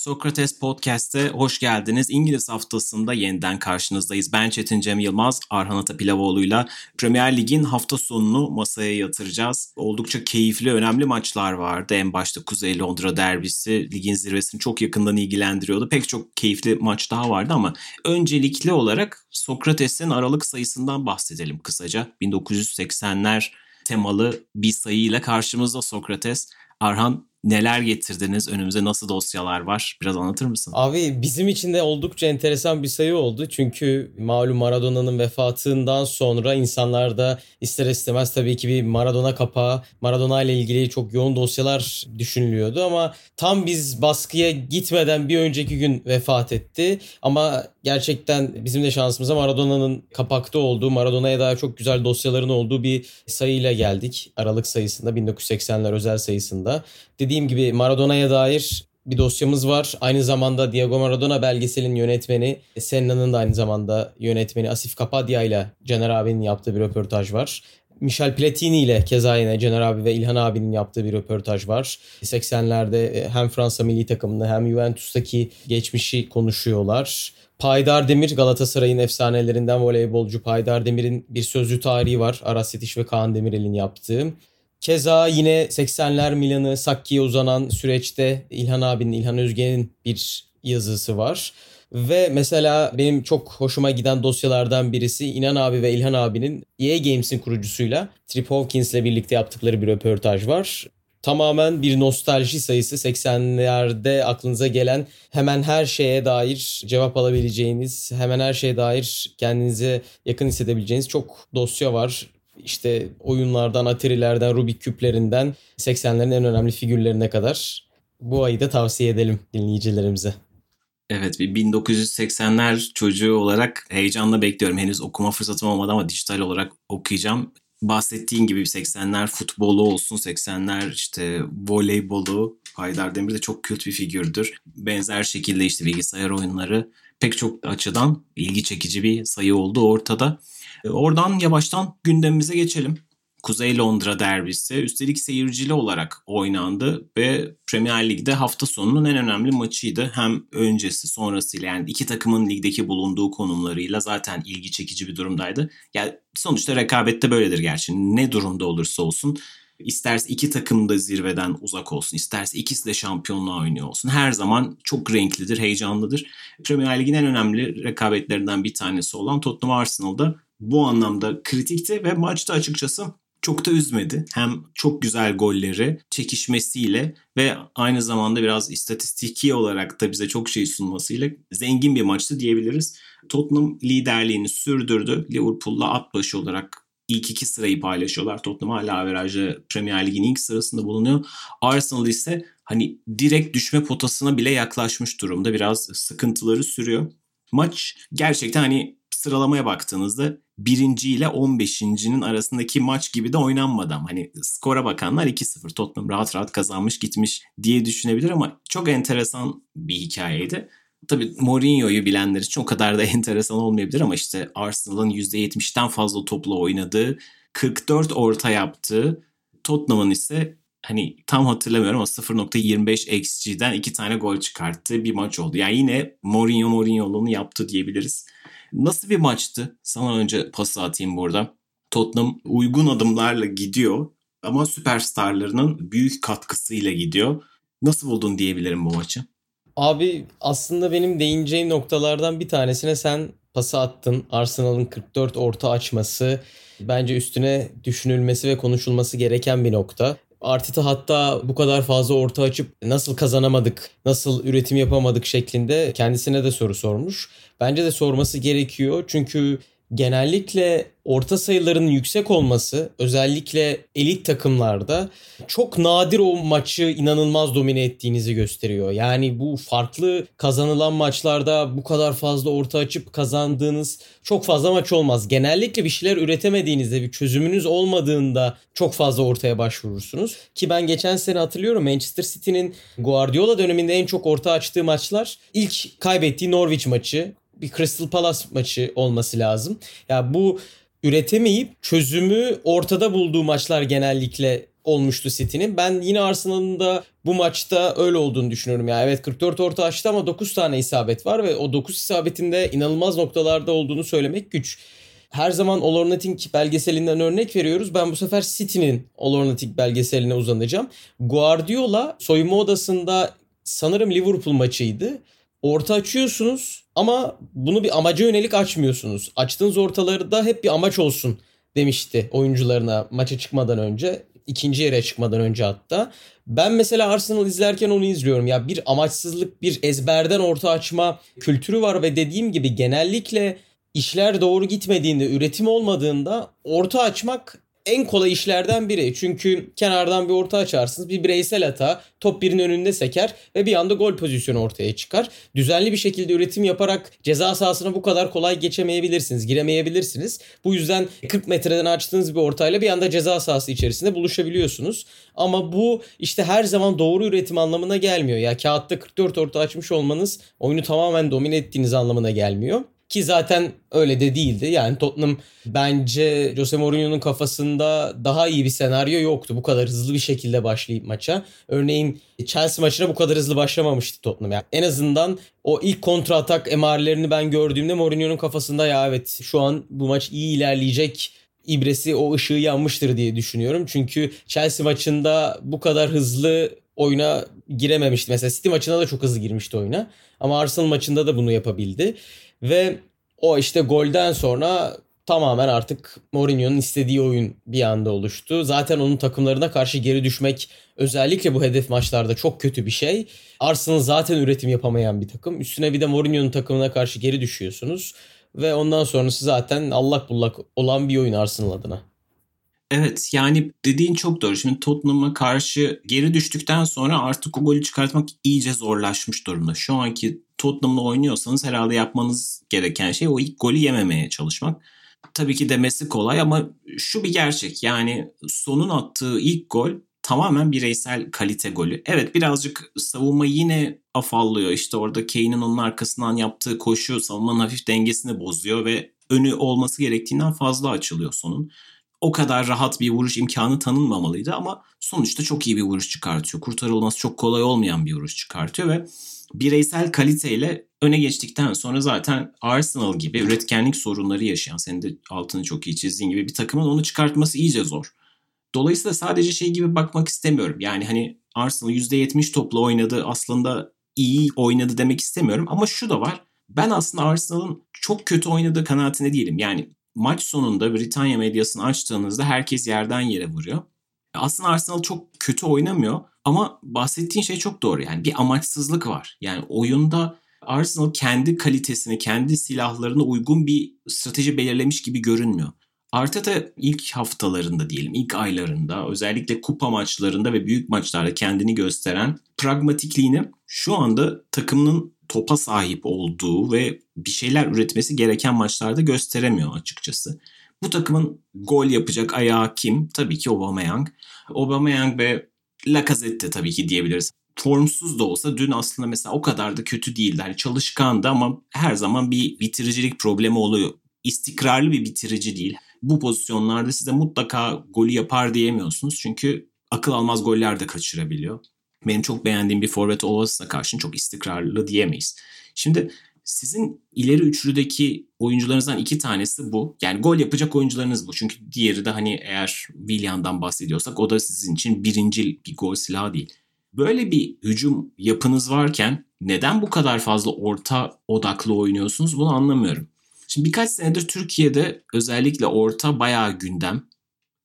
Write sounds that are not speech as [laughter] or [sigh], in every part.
Sokrates Podcast'te hoş geldiniz. İngiliz haftasında yeniden karşınızdayız. Ben Çetin Cem Yılmaz, Arhan Atapilavoğlu'yla Premier Lig'in hafta sonunu masaya yatıracağız. Oldukça keyifli, önemli maçlar vardı. En başta Kuzey Londra derbisi ligin zirvesini çok yakından ilgilendiriyordu. Pek çok keyifli maç daha vardı ama öncelikli olarak Sokrates'in aralık sayısından bahsedelim kısaca. 1980'ler temalı bir sayıyla karşımızda Sokrates. Arhan neler getirdiniz? Önümüze nasıl dosyalar var? Biraz anlatır mısın? Abi bizim için de oldukça enteresan bir sayı oldu. Çünkü malum Maradona'nın vefatından sonra insanlar da ister istemez tabii ki bir Maradona kapağı, Maradona ile ilgili çok yoğun dosyalar düşünülüyordu ama tam biz baskıya gitmeden bir önceki gün vefat etti. Ama gerçekten bizim de şansımıza Maradona'nın kapakta olduğu, Maradona'ya dair çok güzel dosyaların olduğu bir sayıyla geldik. Aralık sayısında 1980'ler özel sayısında. Dediğim gibi Maradona'ya dair bir dosyamız var. Aynı zamanda Diego Maradona belgeselin yönetmeni, Senna'nın da aynı zamanda yönetmeni Asif Kapadia ile Caner abinin yaptığı bir röportaj var. Michel Platini ile keza yine Caner abi ve İlhan abinin yaptığı bir röportaj var. 80'lerde hem Fransa milli takımında hem Juventus'taki geçmişi konuşuyorlar. Paydar Demir Galatasaray'ın efsanelerinden voleybolcu Paydar Demir'in bir sözlü tarihi var. Aras Yetiş ve Kaan Demirel'in yaptığı. Keza yine 80'ler Milan'ı Sakki'ye uzanan süreçte İlhan abinin, İlhan Özgen'in bir yazısı var. Ve mesela benim çok hoşuma giden dosyalardan birisi İnan abi ve İlhan abinin EA Games'in kurucusuyla Trip Hawkins'le birlikte yaptıkları bir röportaj var tamamen bir nostalji sayısı 80'lerde aklınıza gelen hemen her şeye dair cevap alabileceğiniz, hemen her şeye dair kendinize yakın hissedebileceğiniz çok dosya var. İşte oyunlardan, Atari'lerden, Rubik küplerinden 80'lerin en önemli figürlerine kadar. Bu ayı da tavsiye edelim dinleyicilerimize. Evet bir 1980'ler çocuğu olarak heyecanla bekliyorum. Henüz okuma fırsatım olmadı ama dijital olarak okuyacağım bahsettiğin gibi 80'ler futbolu olsun, 80'ler işte voleybolu. Haydar Demir de çok kült bir figürdür. Benzer şekilde işte bilgisayar oyunları pek çok açıdan ilgi çekici bir sayı oldu ortada. E, oradan yavaştan gündemimize geçelim. Kuzey Londra derbisi üstelik seyircili olarak oynandı ve Premier Lig'de hafta sonunun en önemli maçıydı. Hem öncesi sonrasıyla yani iki takımın ligdeki bulunduğu konumlarıyla zaten ilgi çekici bir durumdaydı. Yani sonuçta rekabette böyledir gerçi ne durumda olursa olsun. İsterse iki takım da zirveden uzak olsun, isterse ikisi de şampiyonluğa oynuyor olsun. Her zaman çok renklidir, heyecanlıdır. Premier Lig'in en önemli rekabetlerinden bir tanesi olan Tottenham Arsenal'da bu anlamda kritikti ve maçta açıkçası çok da üzmedi. Hem çok güzel golleri çekişmesiyle ve aynı zamanda biraz istatistiki olarak da bize çok şey sunmasıyla zengin bir maçtı diyebiliriz. Tottenham liderliğini sürdürdü. Liverpool'la at başı olarak ilk iki sırayı paylaşıyorlar. Tottenham hala averajı Premier Lig'in ilk sırasında bulunuyor. Arsenal ise hani direkt düşme potasına bile yaklaşmış durumda. Biraz sıkıntıları sürüyor. Maç gerçekten hani sıralamaya baktığınızda birinci ile 15.'nin arasındaki maç gibi de oynanmadı ama hani skora bakanlar 2-0 Tottenham rahat rahat kazanmış gitmiş diye düşünebilir ama çok enteresan bir hikayeydi. Tabii Mourinho'yu bilenler için o kadar da [laughs] enteresan olmayabilir ama işte Arsenal'ın %70'ten fazla topla oynadığı, 44 orta yaptığı, Tottenham'ın ise hani tam hatırlamıyorum ama 0.25 XG'den iki tane gol çıkarttığı bir maç oldu. Yani yine Mourinho Mourinho'luğunu yaptı diyebiliriz. Nasıl bir maçtı? Sana önce pası atayım burada. Tottenham uygun adımlarla gidiyor ama süperstarlarının büyük katkısıyla gidiyor. Nasıl buldun diyebilirim bu maçı? Abi aslında benim değineceğim noktalardan bir tanesine sen pası attın. Arsenal'ın 44 orta açması bence üstüne düşünülmesi ve konuşulması gereken bir nokta. Arteta hatta bu kadar fazla orta açıp nasıl kazanamadık, nasıl üretim yapamadık şeklinde kendisine de soru sormuş. Bence de sorması gerekiyor çünkü genellikle orta sayıların yüksek olması özellikle elit takımlarda çok nadir o maçı inanılmaz domine ettiğinizi gösteriyor. Yani bu farklı kazanılan maçlarda bu kadar fazla orta açıp kazandığınız çok fazla maç olmaz. Genellikle bir şeyler üretemediğinizde bir çözümünüz olmadığında çok fazla ortaya başvurursunuz. Ki ben geçen sene hatırlıyorum Manchester City'nin Guardiola döneminde en çok orta açtığı maçlar ilk kaybettiği Norwich maçı bir Crystal Palace maçı olması lazım. Ya bu üretemeyip çözümü ortada bulduğu maçlar genellikle olmuştu City'nin. Ben yine Arsenal'ın da bu maçta öyle olduğunu düşünüyorum. Ya evet 44 orta açtı ama 9 tane isabet var ve o 9 isabetinde inanılmaz noktalarda olduğunu söylemek güç. Her zaman All or Nothing belgeselinden örnek veriyoruz. Ben bu sefer City'nin All or Nothing belgeseline uzanacağım. Guardiola soyunma odasında sanırım Liverpool maçıydı. Orta açıyorsunuz ama bunu bir amaca yönelik açmıyorsunuz. Açtığınız ortaları da hep bir amaç olsun demişti oyuncularına maça çıkmadan önce. ikinci yere çıkmadan önce hatta. Ben mesela Arsenal izlerken onu izliyorum. Ya bir amaçsızlık, bir ezberden orta açma kültürü var ve dediğim gibi genellikle işler doğru gitmediğinde, üretim olmadığında orta açmak en kolay işlerden biri. Çünkü kenardan bir orta açarsınız. Bir bireysel hata top birinin önünde seker ve bir anda gol pozisyonu ortaya çıkar. Düzenli bir şekilde üretim yaparak ceza sahasına bu kadar kolay geçemeyebilirsiniz, giremeyebilirsiniz. Bu yüzden 40 metreden açtığınız bir ortayla bir anda ceza sahası içerisinde buluşabiliyorsunuz. Ama bu işte her zaman doğru üretim anlamına gelmiyor. Ya kağıtta 44 orta açmış olmanız oyunu tamamen domine ettiğiniz anlamına gelmiyor. Ki zaten öyle de değildi. Yani Tottenham bence Jose Mourinho'nun kafasında daha iyi bir senaryo yoktu. Bu kadar hızlı bir şekilde başlayıp maça. Örneğin Chelsea maçına bu kadar hızlı başlamamıştı Tottenham. Yani en azından o ilk kontra atak emarelerini ben gördüğümde Mourinho'nun kafasında ya evet şu an bu maç iyi ilerleyecek ibresi o ışığı yanmıştır diye düşünüyorum. Çünkü Chelsea maçında bu kadar hızlı oyuna girememişti. Mesela City maçında da çok hızlı girmişti oyuna. Ama Arsenal maçında da bunu yapabildi. Ve o işte golden sonra tamamen artık Mourinho'nun istediği oyun bir anda oluştu. Zaten onun takımlarına karşı geri düşmek özellikle bu hedef maçlarda çok kötü bir şey. Arsenal zaten üretim yapamayan bir takım. Üstüne bir de Mourinho'nun takımına karşı geri düşüyorsunuz. Ve ondan sonrası zaten allak bullak olan bir oyun Arsenal adına. Evet yani dediğin çok doğru. Şimdi Tottenham'a karşı geri düştükten sonra artık o golü çıkartmak iyice zorlaşmış durumda. Şu anki Tottenham'la oynuyorsanız herhalde yapmanız gereken şey o ilk golü yememeye çalışmak. Tabii ki demesi kolay ama şu bir gerçek. Yani sonun attığı ilk gol tamamen bireysel kalite golü. Evet birazcık savunma yine afallıyor. İşte orada Kane'in onun arkasından yaptığı koşu savunmanın hafif dengesini bozuyor ve önü olması gerektiğinden fazla açılıyor sonun o kadar rahat bir vuruş imkanı tanınmamalıydı ama sonuçta çok iyi bir vuruş çıkartıyor. Kurtarılması çok kolay olmayan bir vuruş çıkartıyor ve bireysel kaliteyle öne geçtikten sonra zaten Arsenal gibi üretkenlik sorunları yaşayan, senin de altını çok iyi çizdiğin gibi bir takımın onu çıkartması iyice zor. Dolayısıyla sadece şey gibi bakmak istemiyorum. Yani hani Arsenal %70 topla oynadı aslında iyi oynadı demek istemiyorum ama şu da var. Ben aslında Arsenal'ın çok kötü oynadığı kanaatinde değilim. Yani maç sonunda Britanya medyasını açtığınızda herkes yerden yere vuruyor. Aslında Arsenal çok kötü oynamıyor ama bahsettiğin şey çok doğru. Yani bir amaçsızlık var. Yani oyunda Arsenal kendi kalitesini, kendi silahlarına uygun bir strateji belirlemiş gibi görünmüyor. Arteta ilk haftalarında diyelim, ilk aylarında özellikle kupa maçlarında ve büyük maçlarda kendini gösteren pragmatikliğini şu anda takımının topa sahip olduğu ve bir şeyler üretmesi gereken maçlarda gösteremiyor açıkçası. Bu takımın gol yapacak ayağı kim? Tabii ki Aubameyang. Aubameyang ve Lacazette tabii ki diyebiliriz. Formsuz da olsa dün aslında mesela o kadar da kötü değildi. Hani çalışkandı ama her zaman bir bitiricilik problemi oluyor. İstikrarlı bir bitirici değil. Bu pozisyonlarda size mutlaka golü yapar diyemiyorsunuz. Çünkü akıl almaz goller de kaçırabiliyor benim çok beğendiğim bir forvet olmasına karşın çok istikrarlı diyemeyiz. Şimdi sizin ileri üçlüdeki oyuncularınızdan iki tanesi bu. Yani gol yapacak oyuncularınız bu. Çünkü diğeri de hani eğer Willian'dan bahsediyorsak o da sizin için birinci bir gol silahı değil. Böyle bir hücum yapınız varken neden bu kadar fazla orta odaklı oynuyorsunuz bunu anlamıyorum. Şimdi birkaç senedir Türkiye'de özellikle orta bayağı gündem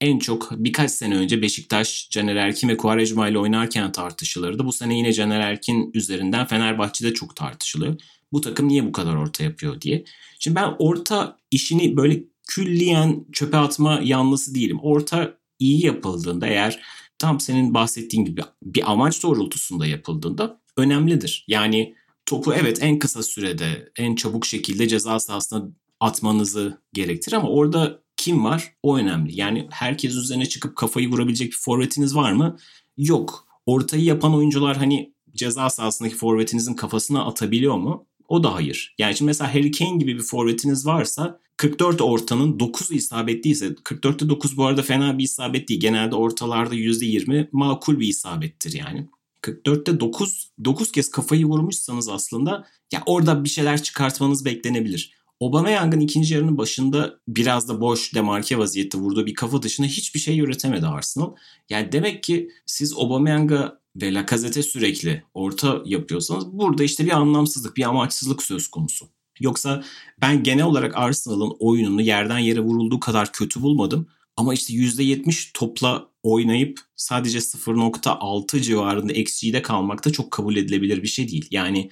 en çok birkaç sene önce Beşiktaş Caner Erkin ve Kuarejma ile oynarken tartışılırdı. Bu sene yine Caner Erkin üzerinden Fenerbahçe'de çok tartışılıyor. bu takım niye bu kadar orta yapıyor diye. Şimdi ben orta işini böyle külliyen çöpe atma yanlısı değilim. Orta iyi yapıldığında eğer tam senin bahsettiğin gibi bir amaç doğrultusunda yapıldığında önemlidir. Yani topu evet en kısa sürede en çabuk şekilde ceza sahasına atmanızı gerektir ama orada kim var o önemli. Yani herkes üzerine çıkıp kafayı vurabilecek bir forvetiniz var mı? Yok. Ortayı yapan oyuncular hani ceza sahasındaki forvetinizin kafasına atabiliyor mu? O da hayır. Yani şimdi mesela Harry Kane gibi bir forvetiniz varsa 44 ortanın 9'u isabetliyse 44'te 9 bu arada fena bir isabet değil. Genelde ortalarda %20 makul bir isabettir yani. 44'te 9 9 kez kafayı vurmuşsanız aslında ya orada bir şeyler çıkartmanız beklenebilir. Aubameyang'ın ikinci yarının başında biraz da boş demarke vaziyette vurduğu bir kafa dışında hiçbir şey üretemedi Arsenal. Yani demek ki siz Aubameyang'a ve Lacazette sürekli orta yapıyorsanız burada işte bir anlamsızlık, bir amaçsızlık söz konusu. Yoksa ben genel olarak Arsenal'ın oyununu yerden yere vurulduğu kadar kötü bulmadım. Ama işte %70 topla oynayıp sadece 0.6 civarında XG'de kalmak da çok kabul edilebilir bir şey değil. Yani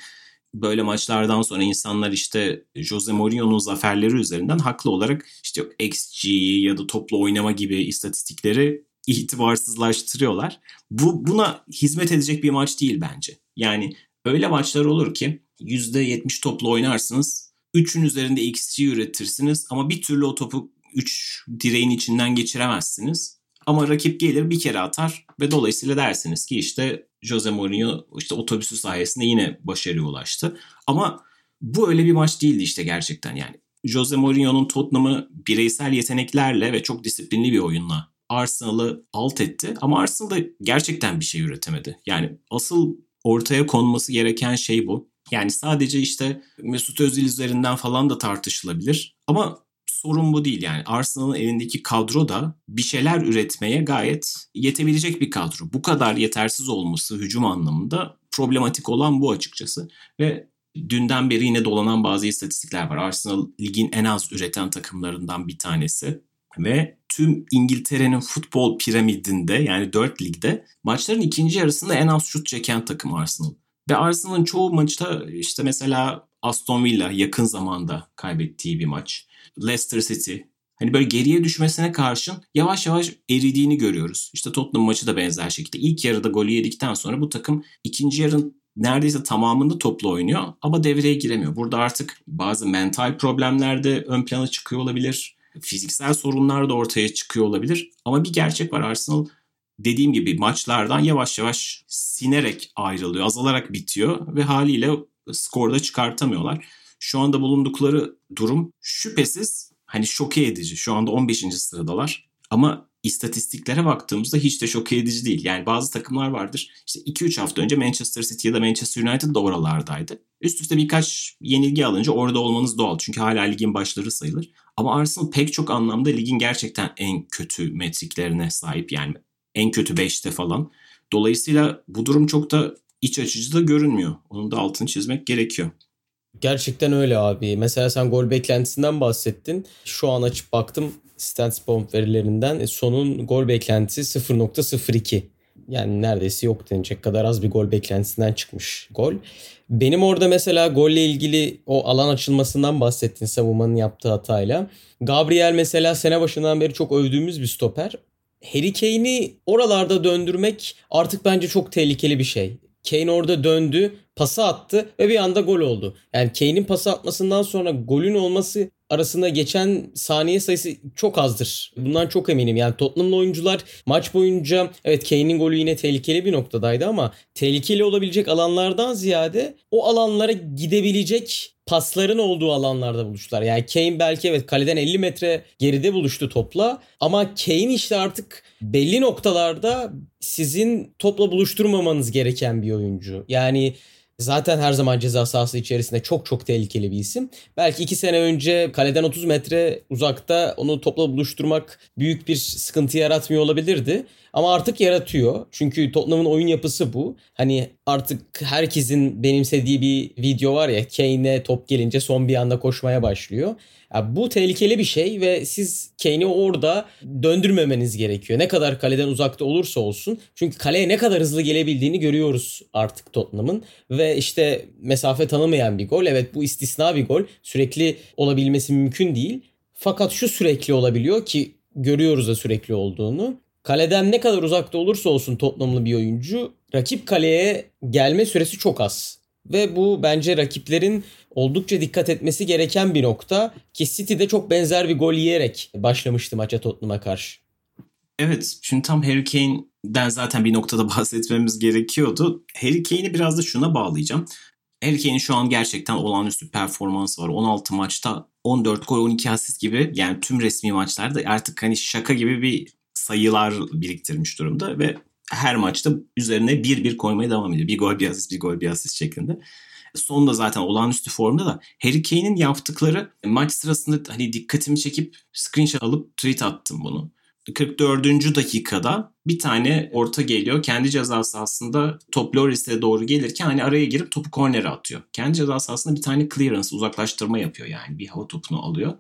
böyle maçlardan sonra insanlar işte Jose Mourinho'nun zaferleri üzerinden haklı olarak işte XG ya da toplu oynama gibi istatistikleri itibarsızlaştırıyorlar. Bu buna hizmet edecek bir maç değil bence. Yani öyle maçlar olur ki %70 toplu oynarsınız. 3'ün üzerinde XG üretirsiniz ama bir türlü o topu 3 direğin içinden geçiremezsiniz. Ama rakip gelir bir kere atar ve dolayısıyla dersiniz ki işte Jose Mourinho işte otobüsü sayesinde yine başarıya ulaştı. Ama bu öyle bir maç değildi işte gerçekten yani. Jose Mourinho'nun Tottenham'ı bireysel yeteneklerle ve çok disiplinli bir oyunla Arsenal'ı alt etti. Ama Arsenal da gerçekten bir şey üretemedi. Yani asıl ortaya konması gereken şey bu. Yani sadece işte Mesut Özil üzerinden falan da tartışılabilir. Ama sorun bu değil yani. Arsenal'ın elindeki kadro da bir şeyler üretmeye gayet yetebilecek bir kadro. Bu kadar yetersiz olması hücum anlamında problematik olan bu açıkçası. Ve dünden beri yine dolanan bazı istatistikler var. Arsenal ligin en az üreten takımlarından bir tanesi. Ve tüm İngiltere'nin futbol piramidinde yani 4 ligde maçların ikinci yarısında en az şut çeken takım Arsenal. Ve Arsenal'ın çoğu maçta işte mesela Aston Villa yakın zamanda kaybettiği bir maç. Leicester City hani böyle geriye düşmesine karşın yavaş yavaş eridiğini görüyoruz. İşte Tottenham maçı da benzer şekilde. İlk yarıda golü yedikten sonra bu takım ikinci yarın neredeyse tamamında toplu oynuyor ama devreye giremiyor. Burada artık bazı mental problemler de ön plana çıkıyor olabilir. Fiziksel sorunlar da ortaya çıkıyor olabilir. Ama bir gerçek var Arsenal dediğim gibi maçlardan yavaş yavaş sinerek ayrılıyor, azalarak bitiyor ve haliyle skorda çıkartamıyorlar. Şu anda bulundukları durum şüphesiz hani şoke edici. Şu anda 15. sıradalar. Ama istatistiklere baktığımızda hiç de şoke edici değil. Yani bazı takımlar vardır. İşte 2-3 hafta önce Manchester City ya da Manchester United da oralardaydı. Üst üste birkaç yenilgi alınca orada olmanız doğal. Çünkü hala ligin başları sayılır. Ama Arsenal pek çok anlamda ligin gerçekten en kötü metriklerine sahip. Yani en kötü 5'te falan. Dolayısıyla bu durum çok da iç açıcı da görünmüyor. Onun da altını çizmek gerekiyor. Gerçekten öyle abi. Mesela sen gol beklentisinden bahsettin. Şu an açıp baktım StatsBomb verilerinden. E, sonun gol beklentisi 0.02. Yani neredeyse yok denecek kadar az bir gol beklentisinden çıkmış gol. Benim orada mesela golle ilgili o alan açılmasından bahsettin savunmanın yaptığı hatayla. Gabriel mesela sene başından beri çok övdüğümüz bir stoper. Harry Kane'i oralarda döndürmek artık bence çok tehlikeli bir şey. Kane orada döndü, pası attı ve bir anda gol oldu. Yani Kane'in pası atmasından sonra golün olması arasında geçen saniye sayısı çok azdır. Bundan çok eminim. Yani Tottenham'lı oyuncular maç boyunca evet Kane'in golü yine tehlikeli bir noktadaydı ama tehlikeli olabilecek alanlardan ziyade o alanlara gidebilecek pasların olduğu alanlarda buluştular. Yani Kane belki evet kaleden 50 metre geride buluştu topla ama Kane işte artık belli noktalarda sizin topla buluşturmamanız gereken bir oyuncu. Yani Zaten her zaman ceza sahası içerisinde çok çok tehlikeli bir isim. Belki iki sene önce kaleden 30 metre uzakta onu topla buluşturmak büyük bir sıkıntı yaratmıyor olabilirdi. Ama artık yaratıyor. Çünkü Tottenham'ın oyun yapısı bu. Hani artık herkesin benimsediği bir video var ya Kane'e top gelince son bir anda koşmaya başlıyor. Ya bu tehlikeli bir şey ve siz Kane'i orada döndürmemeniz gerekiyor. Ne kadar kaleden uzakta olursa olsun. Çünkü kaleye ne kadar hızlı gelebildiğini görüyoruz artık Tottenham'ın. Ve işte mesafe tanımayan bir gol. Evet bu istisna bir gol. Sürekli olabilmesi mümkün değil. Fakat şu sürekli olabiliyor ki görüyoruz da sürekli olduğunu. Kaleden ne kadar uzakta olursa olsun Tottenham'lı bir oyuncu rakip kaleye gelme süresi çok az. Ve bu bence rakiplerin oldukça dikkat etmesi gereken bir nokta. Ki City de çok benzer bir gol yiyerek başlamıştı maça Tottenham'a karşı. Evet şimdi tam Harry Kane'den zaten bir noktada [laughs] bahsetmemiz gerekiyordu. Harry Kane'i biraz da şuna bağlayacağım. Harry Kane'in şu an gerçekten olağanüstü performansı var. 16 maçta 14 gol 12 asist gibi yani tüm resmi maçlarda artık hani şaka gibi bir sayılar biriktirmiş durumda ve her maçta üzerine bir bir koymaya devam ediyor. Bir gol bir asist bir gol bir asist şeklinde. Sonunda zaten olağanüstü formda da Harry Kane'in yaptıkları maç sırasında hani dikkatimi çekip screenshot alıp tweet attım bunu. 44. dakikada bir tane orta geliyor. Kendi ceza sahasında top Loris'e doğru gelirken hani araya girip topu kornere atıyor. Kendi ceza sahasında bir tane clearance uzaklaştırma yapıyor yani bir hava topunu alıyor.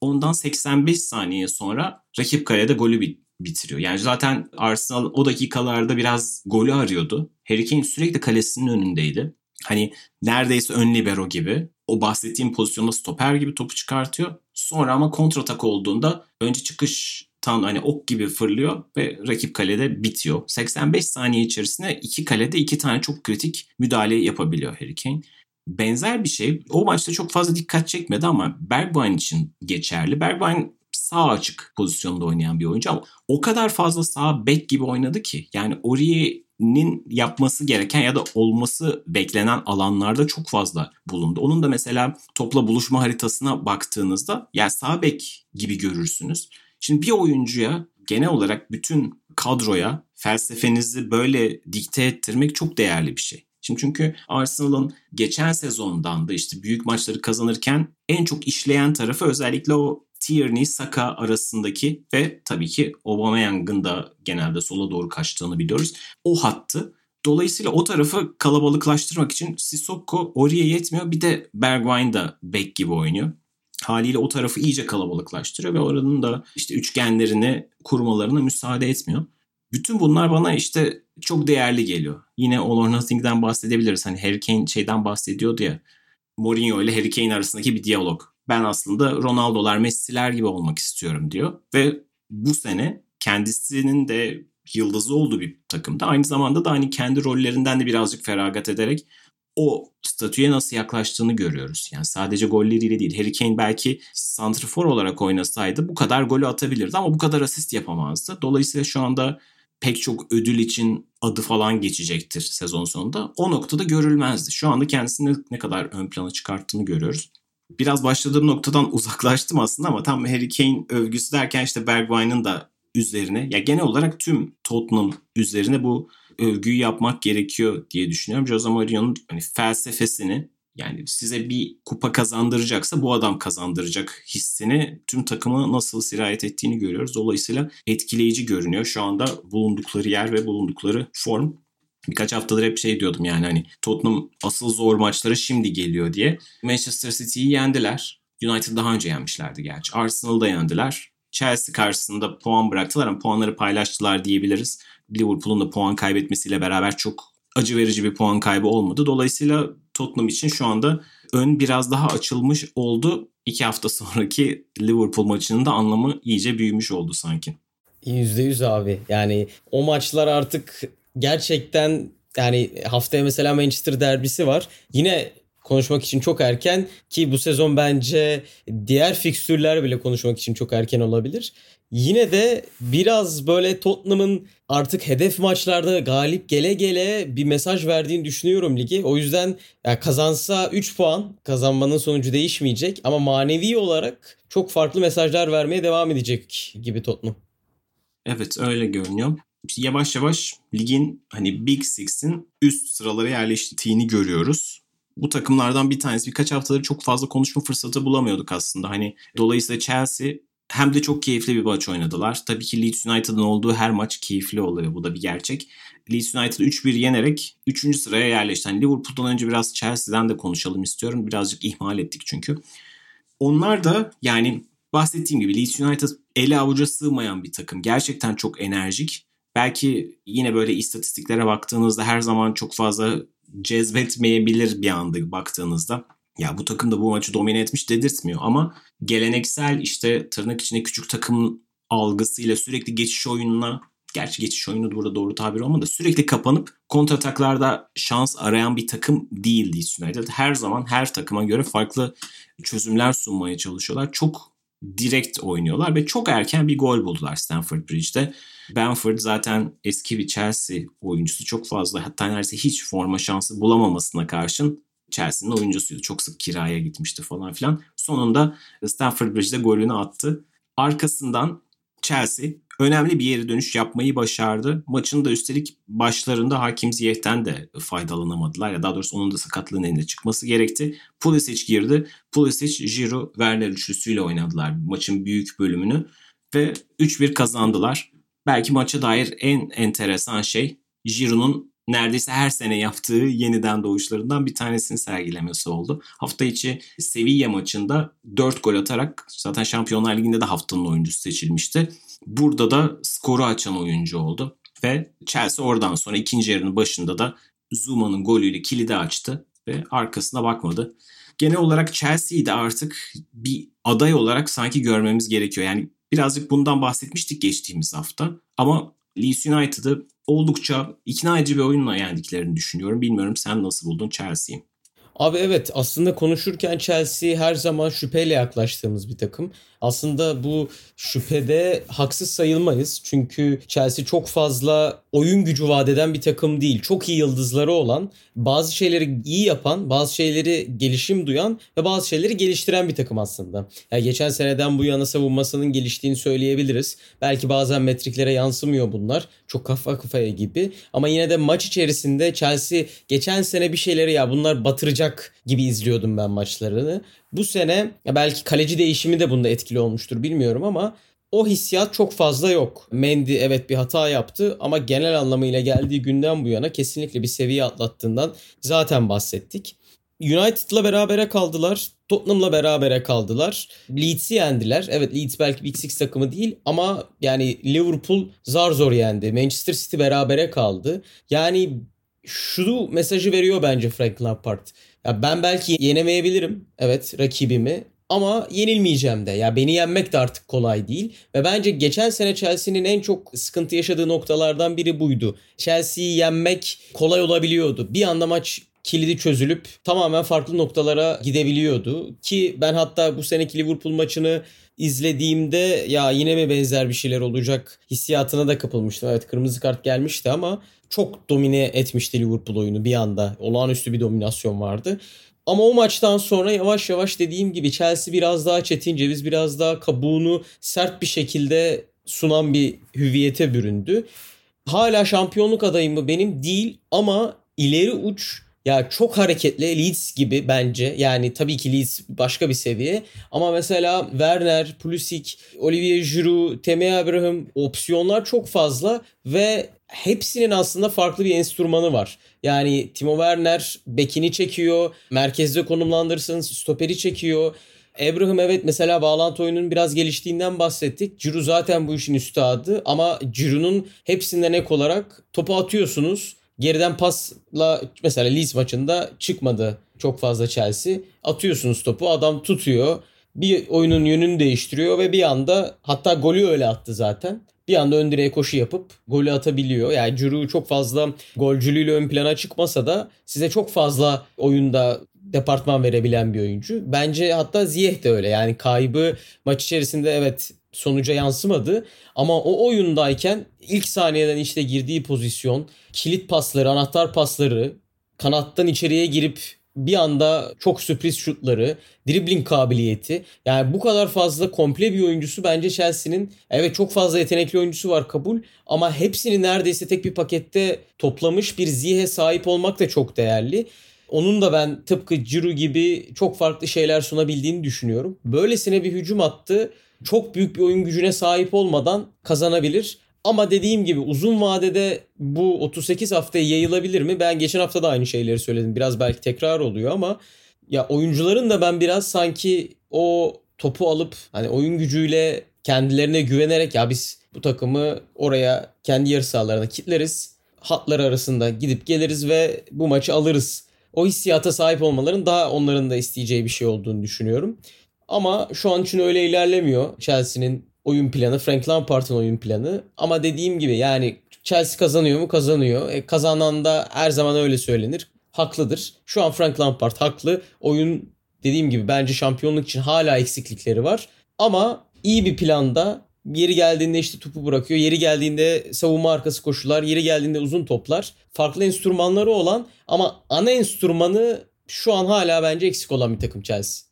Ondan 85 saniye sonra rakip kalede golü bitiriyor. Yani zaten Arsenal o dakikalarda biraz golü arıyordu. Harry Kane sürekli kalesinin önündeydi. Hani neredeyse ön libero gibi. O bahsettiğim pozisyonda stoper gibi topu çıkartıyor. Sonra ama kontratak olduğunda önce çıkış tam hani ok gibi fırlıyor ve rakip kalede bitiyor. 85 saniye içerisinde iki kalede iki tane çok kritik müdahale yapabiliyor Harry Kane. Benzer bir şey o maçta çok fazla dikkat çekmedi ama Bergwijn için geçerli. Bergwijn sağ açık pozisyonda oynayan bir oyuncu ama o kadar fazla sağ bek gibi oynadı ki yani Oriye'nin yapması gereken ya da olması beklenen alanlarda çok fazla bulundu. Onun da mesela topla buluşma haritasına baktığınızda yani sağ bek gibi görürsünüz. Şimdi bir oyuncuya genel olarak bütün kadroya felsefenizi böyle dikte ettirmek çok değerli bir şey. Şimdi çünkü Arsenal'ın geçen sezondan da işte büyük maçları kazanırken en çok işleyen tarafı özellikle o Tierney, Saka arasındaki ve tabii ki Aubameyang'ın da genelde sola doğru kaçtığını biliyoruz. O hattı. Dolayısıyla o tarafı kalabalıklaştırmak için Sissoko oraya yetmiyor. Bir de Bergwijn da bek gibi oynuyor. Haliyle o tarafı iyice kalabalıklaştırıyor ve oranın da işte üçgenlerini kurmalarına müsaade etmiyor. Bütün bunlar bana işte çok değerli geliyor. Yine All or Nothing'den bahsedebiliriz. Hani Harry Kane şeyden bahsediyordu ya. Mourinho ile Harry Kane arasındaki bir diyalog. Ben aslında Ronaldo'lar, Messi'ler gibi olmak istiyorum diyor. Ve bu sene kendisinin de yıldızı olduğu bir takımda aynı zamanda da hani kendi rollerinden de birazcık feragat ederek o statüye nasıl yaklaştığını görüyoruz. Yani sadece golleriyle değil. Harry Kane belki santrfor olarak oynasaydı bu kadar golü atabilirdi ama bu kadar asist yapamazdı. Dolayısıyla şu anda pek çok ödül için adı falan geçecektir sezon sonunda. O noktada görülmezdi. Şu anda kendisini ne kadar ön plana çıkarttığını görüyoruz. Biraz başladığım noktadan [laughs] uzaklaştım aslında ama tam Harry Kane övgüsü derken işte Bergwijn'ın da üzerine ya genel olarak tüm Tottenham üzerine bu övgüyü yapmak gerekiyor diye düşünüyorum. Jose Mourinho'nun hani felsefesini yani size bir kupa kazandıracaksa bu adam kazandıracak hissini tüm takımı nasıl sirayet ettiğini görüyoruz. Dolayısıyla etkileyici görünüyor şu anda bulundukları yer ve bulundukları form. Birkaç haftadır hep şey diyordum yani hani Tottenham asıl zor maçları şimdi geliyor diye. Manchester City'yi yendiler. United daha önce yenmişlerdi gerçi. Arsenal'da yendiler. Chelsea karşısında puan bıraktılar ama puanları paylaştılar diyebiliriz. Liverpool'un da puan kaybetmesiyle beraber çok acı verici bir puan kaybı olmadı. Dolayısıyla Tottenham için şu anda ön biraz daha açılmış oldu. İki hafta [laughs] sonraki Liverpool maçının da anlamı iyice büyümüş oldu sanki. %100 abi. Yani o maçlar artık gerçekten yani haftaya mesela Manchester derbisi var. Yine konuşmak için çok erken ki bu sezon bence diğer fikstürler bile konuşmak için çok erken olabilir. Yine de biraz böyle Tottenham'ın artık hedef maçlarda galip gele gele bir mesaj verdiğini düşünüyorum ligi. O yüzden yani kazansa 3 puan kazanmanın sonucu değişmeyecek ama manevi olarak çok farklı mesajlar vermeye devam edecek gibi Tottenham. Evet öyle görünüyor. Yavaş yavaş ligin hani Big Six'in üst sıralara yerleştiğini görüyoruz bu takımlardan bir tanesi birkaç haftadır çok fazla konuşma fırsatı bulamıyorduk aslında. Hani dolayısıyla Chelsea Hem de çok keyifli bir maç oynadılar. Tabii ki Leeds United'ın olduğu her maç keyifli oluyor. Bu da bir gerçek. Leeds United 3-1 yenerek 3. sıraya yerleşti. Yani Liverpool'dan önce biraz Chelsea'den de konuşalım istiyorum. Birazcık ihmal ettik çünkü. Onlar da yani bahsettiğim gibi Leeds United ele avuca sığmayan bir takım. Gerçekten çok enerjik. Belki yine böyle istatistiklere baktığınızda her zaman çok fazla cezbetmeyebilir bir anda baktığınızda. Ya bu takım da bu maçı domine etmiş dedirtmiyor ama geleneksel işte tırnak içinde küçük takım algısıyla sürekli geçiş oyununa gerçi geçiş oyunu burada doğru tabir olmadı. Sürekli kapanıp kontrataklarda şans arayan bir takım değil Leeds United. Her zaman her takıma göre farklı çözümler sunmaya çalışıyorlar. Çok direkt oynuyorlar ve çok erken bir gol buldular Stamford Bridge'de. Bamford zaten eski bir Chelsea oyuncusu çok fazla hatta neredeyse hiç forma şansı bulamamasına karşın Chelsea'nin oyuncusuydu. Çok sık kiraya gitmişti falan filan. Sonunda Stamford Bridge'de golünü attı. Arkasından Chelsea önemli bir yere dönüş yapmayı başardı. Maçın da üstelik başlarında Hakim Ziyeh'ten de faydalanamadılar. Ya daha doğrusu onun da sakatlığın eline çıkması gerekti. Pulisic girdi. Pulisic, Giroud, Werner üçlüsüyle oynadılar maçın büyük bölümünü. Ve 3-1 kazandılar. Belki maça dair en enteresan şey Giroud'un neredeyse her sene yaptığı yeniden doğuşlarından bir tanesini sergilemesi oldu. Hafta içi Sevilla maçında 4 gol atarak zaten Şampiyonlar Ligi'nde de haftanın oyuncusu seçilmişti. Burada da skoru açan oyuncu oldu. Ve Chelsea oradan sonra ikinci yarının başında da Zuma'nın golüyle kilidi açtı ve arkasına bakmadı. Genel olarak Chelsea'yi de artık bir aday olarak sanki görmemiz gerekiyor. Yani birazcık bundan bahsetmiştik geçtiğimiz hafta. Ama Leeds United'ı oldukça ikna edici bir oyunla yendiklerini düşünüyorum. Bilmiyorum sen nasıl buldun Chelsea'yi? Abi evet aslında konuşurken Chelsea her zaman şüpheyle yaklaştığımız bir takım. Aslında bu şüphede haksız sayılmayız. Çünkü Chelsea çok fazla oyun gücü vadeden bir takım değil. Çok iyi yıldızları olan, bazı şeyleri iyi yapan, bazı şeyleri gelişim duyan ve bazı şeyleri geliştiren bir takım aslında. Yani geçen seneden bu yana savunmasının geliştiğini söyleyebiliriz. Belki bazen metriklere yansımıyor bunlar. Çok kafa kafaya gibi. Ama yine de maç içerisinde Chelsea geçen sene bir şeyleri ya bunlar batıracak gibi izliyordum ben maçlarını. Bu sene belki kaleci değişimi de bunda etkili olmuştur bilmiyorum ama o hissiyat çok fazla yok. Mendy evet bir hata yaptı ama genel anlamıyla geldiği günden bu yana kesinlikle bir seviye atlattığından zaten bahsettik. United'la berabere kaldılar. Tottenham'la berabere kaldılar. Leeds'i yendiler. Evet Leeds belki Big Six takımı değil ama yani Liverpool zar zor yendi. Manchester City berabere kaldı. Yani şu mesajı veriyor bence Frank Lampard. Ya ben belki yenemeyebilirim. Evet rakibimi ama yenilmeyeceğim de. Ya beni yenmek de artık kolay değil. Ve bence geçen sene Chelsea'nin en çok sıkıntı yaşadığı noktalardan biri buydu. Chelsea'yi yenmek kolay olabiliyordu. Bir anda maç kilidi çözülüp tamamen farklı noktalara gidebiliyordu. Ki ben hatta bu seneki Liverpool maçını izlediğimde ya yine mi benzer bir şeyler olacak hissiyatına da kapılmıştım. Evet kırmızı kart gelmişti ama çok domine etmişti Liverpool oyunu bir anda. Olağanüstü bir dominasyon vardı. Ama o maçtan sonra yavaş yavaş dediğim gibi Chelsea biraz daha çetin ceviz, biraz daha kabuğunu sert bir şekilde sunan bir hüviyete büründü. Hala şampiyonluk adayım mı benim değil ama ileri uç ya çok hareketli Leeds gibi bence. Yani tabii ki Leeds başka bir seviye. Ama mesela Werner, Pulisic, Olivier Giroud, Temi Abraham opsiyonlar çok fazla ve hepsinin aslında farklı bir enstrümanı var. Yani Timo Werner bekini çekiyor, merkezde konumlandırırsın, stoperi çekiyor. Abraham evet mesela bağlantı oyununun biraz geliştiğinden bahsettik. Ciro zaten bu işin üstadı ama Ciro'nun hepsinden ek olarak topu atıyorsunuz. Geriden pasla mesela Leeds maçında çıkmadı çok fazla Chelsea. Atıyorsunuz topu adam tutuyor. Bir oyunun yönünü değiştiriyor ve bir anda hatta golü öyle attı zaten bir anda ön direğe koşu yapıp golü atabiliyor. Yani Curu çok fazla golcülüğüyle ön plana çıkmasa da size çok fazla oyunda departman verebilen bir oyuncu. Bence hatta Ziyeh de öyle. Yani kaybı maç içerisinde evet sonuca yansımadı ama o oyundayken ilk saniyeden işte girdiği pozisyon, kilit pasları, anahtar pasları, kanattan içeriye girip bir anda çok sürpriz şutları, dribbling kabiliyeti. Yani bu kadar fazla komple bir oyuncusu bence Chelsea'nin evet çok fazla yetenekli oyuncusu var kabul ama hepsini neredeyse tek bir pakette toplamış bir zihe sahip olmak da çok değerli. Onun da ben tıpkı Ciro gibi çok farklı şeyler sunabildiğini düşünüyorum. Böylesine bir hücum attı. çok büyük bir oyun gücüne sahip olmadan kazanabilir. Ama dediğim gibi uzun vadede bu 38 haftaya yayılabilir mi? Ben geçen hafta da aynı şeyleri söyledim. Biraz belki tekrar oluyor ama ya oyuncuların da ben biraz sanki o topu alıp hani oyun gücüyle kendilerine güvenerek ya biz bu takımı oraya kendi yarı sahalarına kitleriz. Hatlar arasında gidip geliriz ve bu maçı alırız. O hissiyata sahip olmaların daha onların da isteyeceği bir şey olduğunu düşünüyorum. Ama şu an için öyle ilerlemiyor Chelsea'nin oyun planı, Frank Lampard'ın oyun planı. Ama dediğim gibi yani Chelsea kazanıyor mu? Kazanıyor. E, kazanan da her zaman öyle söylenir. Haklıdır. Şu an Frank Lampard haklı. Oyun dediğim gibi bence şampiyonluk için hala eksiklikleri var. Ama iyi bir planda yeri geldiğinde işte topu bırakıyor. Yeri geldiğinde savunma arkası koşular. Yeri geldiğinde uzun toplar. Farklı enstrümanları olan ama ana enstrümanı şu an hala bence eksik olan bir takım Chelsea.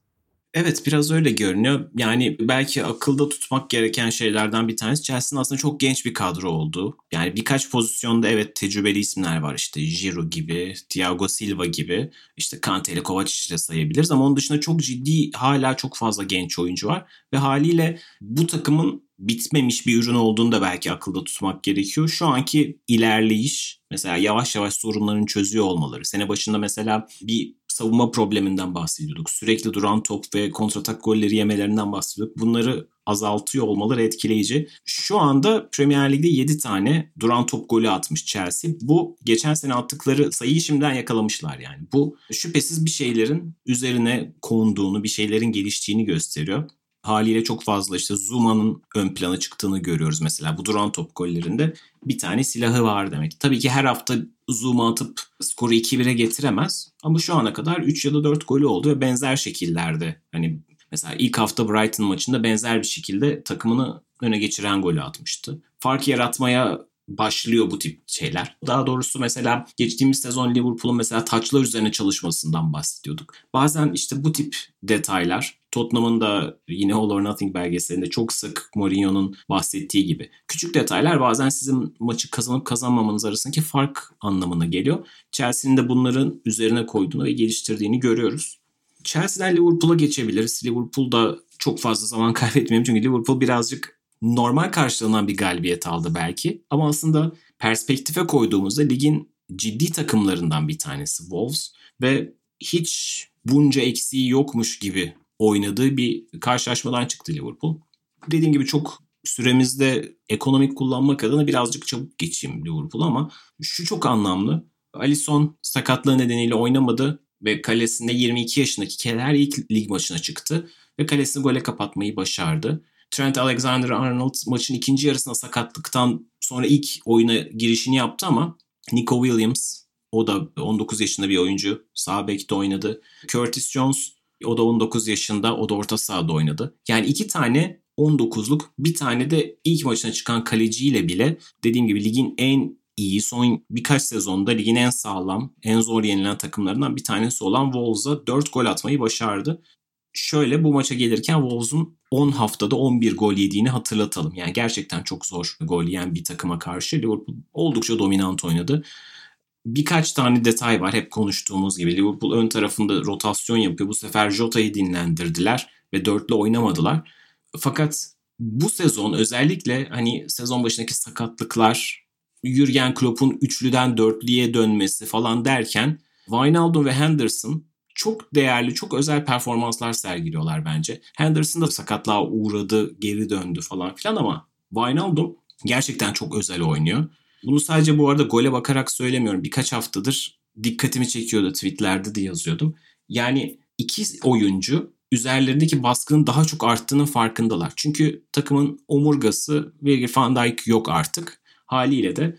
Evet biraz öyle görünüyor. Yani belki akılda tutmak gereken şeylerden bir tanesi Chelsea'nin aslında çok genç bir kadro olduğu. Yani birkaç pozisyonda evet tecrübeli isimler var işte Giroud gibi, Thiago Silva gibi, işte Kante ile Kovacic'i de sayabiliriz ama onun dışında çok ciddi hala çok fazla genç oyuncu var ve haliyle bu takımın bitmemiş bir ürün olduğunu da belki akılda tutmak gerekiyor. Şu anki ilerleyiş mesela yavaş yavaş sorunlarını çözüyor olmaları. Sene başında mesela bir savunma probleminden bahsediyorduk. Sürekli duran top ve kontratak golleri yemelerinden bahsediyorduk. Bunları azaltıyor olmaları etkileyici. Şu anda Premier Lig'de 7 tane duran top golü atmış Chelsea. Bu geçen sene attıkları sayıyı şimdiden yakalamışlar yani. Bu şüphesiz bir şeylerin üzerine konduğunu, bir şeylerin geliştiğini gösteriyor haliyle çok fazla işte Zuma'nın ön plana çıktığını görüyoruz mesela. Bu duran top gollerinde bir tane silahı var demek. Tabii ki her hafta Zuma atıp skoru 2-1'e getiremez. Ama şu ana kadar 3 ya da 4 golü oldu ve benzer şekillerde. Hani mesela ilk hafta Brighton maçında benzer bir şekilde takımını öne geçiren golü atmıştı. Fark yaratmaya başlıyor bu tip şeyler. Daha doğrusu mesela geçtiğimiz sezon Liverpool'un mesela taçlar üzerine çalışmasından bahsediyorduk. Bazen işte bu tip detaylar Tottenham'ın da yine All or Nothing belgeselinde çok sık Mourinho'nun bahsettiği gibi. Küçük detaylar bazen sizin maçı kazanıp kazanmamanız arasındaki fark anlamına geliyor. Chelsea'nin de bunların üzerine koyduğunu ve geliştirdiğini görüyoruz. Chelsea'den Liverpool'a geçebiliriz. Liverpool'da çok fazla zaman [laughs] kaybetmeyelim çünkü Liverpool birazcık normal karşılanan bir galibiyet aldı belki. Ama aslında perspektife koyduğumuzda ligin ciddi takımlarından bir tanesi Wolves ve hiç bunca eksiği yokmuş gibi oynadığı bir karşılaşmadan çıktı Liverpool. Dediğim gibi çok süremizde ekonomik kullanmak adına birazcık çabuk geçeyim Liverpool ama şu çok anlamlı. Alisson sakatlığı nedeniyle oynamadı ve kalesinde 22 yaşındaki Keller ilk lig maçına çıktı ve kalesini gole kapatmayı başardı. Trent Alexander-Arnold maçın ikinci yarısında sakatlıktan sonra ilk oyuna girişini yaptı ama Nico Williams o da 19 yaşında bir oyuncu. Sağ bekte oynadı. Curtis Jones o da 19 yaşında. O da orta sahada oynadı. Yani iki tane 19'luk bir tane de ilk maçına çıkan kaleciyle bile dediğim gibi ligin en iyi son birkaç sezonda ligin en sağlam, en zor yenilen takımlarından bir tanesi olan Wolves'a 4 gol atmayı başardı. Şöyle bu maça gelirken Wolves'un 10 haftada 11 gol yediğini hatırlatalım. Yani gerçekten çok zor gol yiyen bir takıma karşı Liverpool oldukça dominant oynadı birkaç tane detay var hep konuştuğumuz gibi. Liverpool ön tarafında rotasyon yapıyor. Bu sefer Jota'yı dinlendirdiler ve dörtlü oynamadılar. Fakat bu sezon özellikle hani sezon başındaki sakatlıklar, Jurgen Klopp'un üçlüden dörtlüye dönmesi falan derken Wijnaldum ve Henderson çok değerli, çok özel performanslar sergiliyorlar bence. Henderson da sakatlığa uğradı, geri döndü falan filan ama Wijnaldum gerçekten çok özel oynuyor. Bunu sadece bu arada gole bakarak söylemiyorum. Birkaç haftadır dikkatimi çekiyordu tweetlerde de yazıyordum. Yani iki oyuncu üzerlerindeki baskının daha çok arttığının farkındalar. Çünkü takımın omurgası Virgil van Dijk yok artık. Haliyle de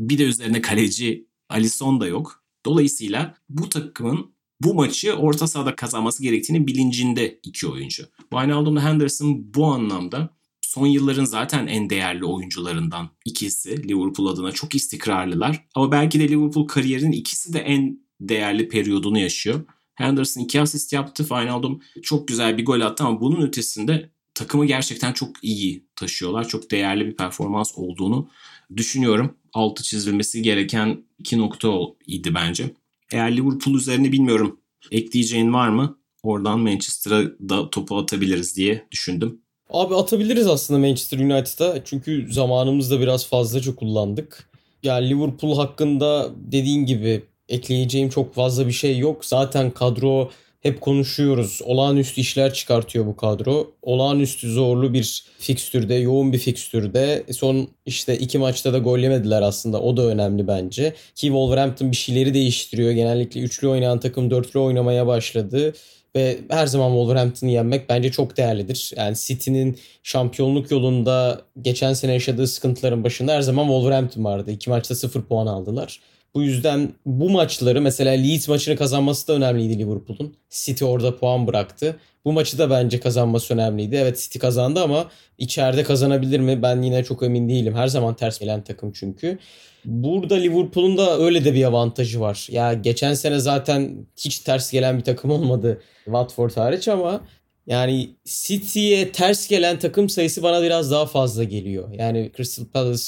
bir de üzerine kaleci Alisson da yok. Dolayısıyla bu takımın bu maçı orta sahada kazanması gerektiğini bilincinde iki oyuncu. Wijnaldum Henderson bu anlamda son yılların zaten en değerli oyuncularından ikisi Liverpool adına çok istikrarlılar. Ama belki de Liverpool kariyerinin ikisi de en değerli periyodunu yaşıyor. Henderson iki asist yaptı. Wijnaldum çok güzel bir gol attı ama bunun ötesinde takımı gerçekten çok iyi taşıyorlar. Çok değerli bir performans olduğunu düşünüyorum. Altı çizilmesi gereken iki nokta idi bence. Eğer Liverpool üzerine bilmiyorum ekleyeceğin var mı? Oradan Manchester'a da topu atabiliriz diye düşündüm. Abi atabiliriz aslında Manchester United'a. Çünkü zamanımızda biraz fazlaca kullandık. Yani Liverpool hakkında dediğin gibi ekleyeceğim çok fazla bir şey yok. Zaten kadro hep konuşuyoruz. Olağanüstü işler çıkartıyor bu kadro. Olağanüstü zorlu bir fikstürde, yoğun bir fikstürde. Son işte iki maçta da gol yemediler aslında. O da önemli bence. Ki Wolverhampton bir şeyleri değiştiriyor. Genellikle üçlü oynayan takım dörtlü oynamaya başladı. Ve her zaman Wolverhampton'ı yenmek bence çok değerlidir. Yani City'nin şampiyonluk yolunda geçen sene yaşadığı sıkıntıların başında her zaman Wolverhampton vardı. İki maçta sıfır puan aldılar. Bu yüzden bu maçları mesela Leeds maçını kazanması da önemliydi Liverpool'un. City orada puan bıraktı. Bu maçı da bence kazanması önemliydi. Evet City kazandı ama içeride kazanabilir mi? Ben yine çok emin değilim. Her zaman ters gelen takım çünkü. Burada Liverpool'un da öyle de bir avantajı var. Ya geçen sene zaten hiç ters gelen bir takım olmadı Watford hariç ama yani City'ye ters gelen takım sayısı bana biraz daha fazla geliyor. Yani Crystal Palace,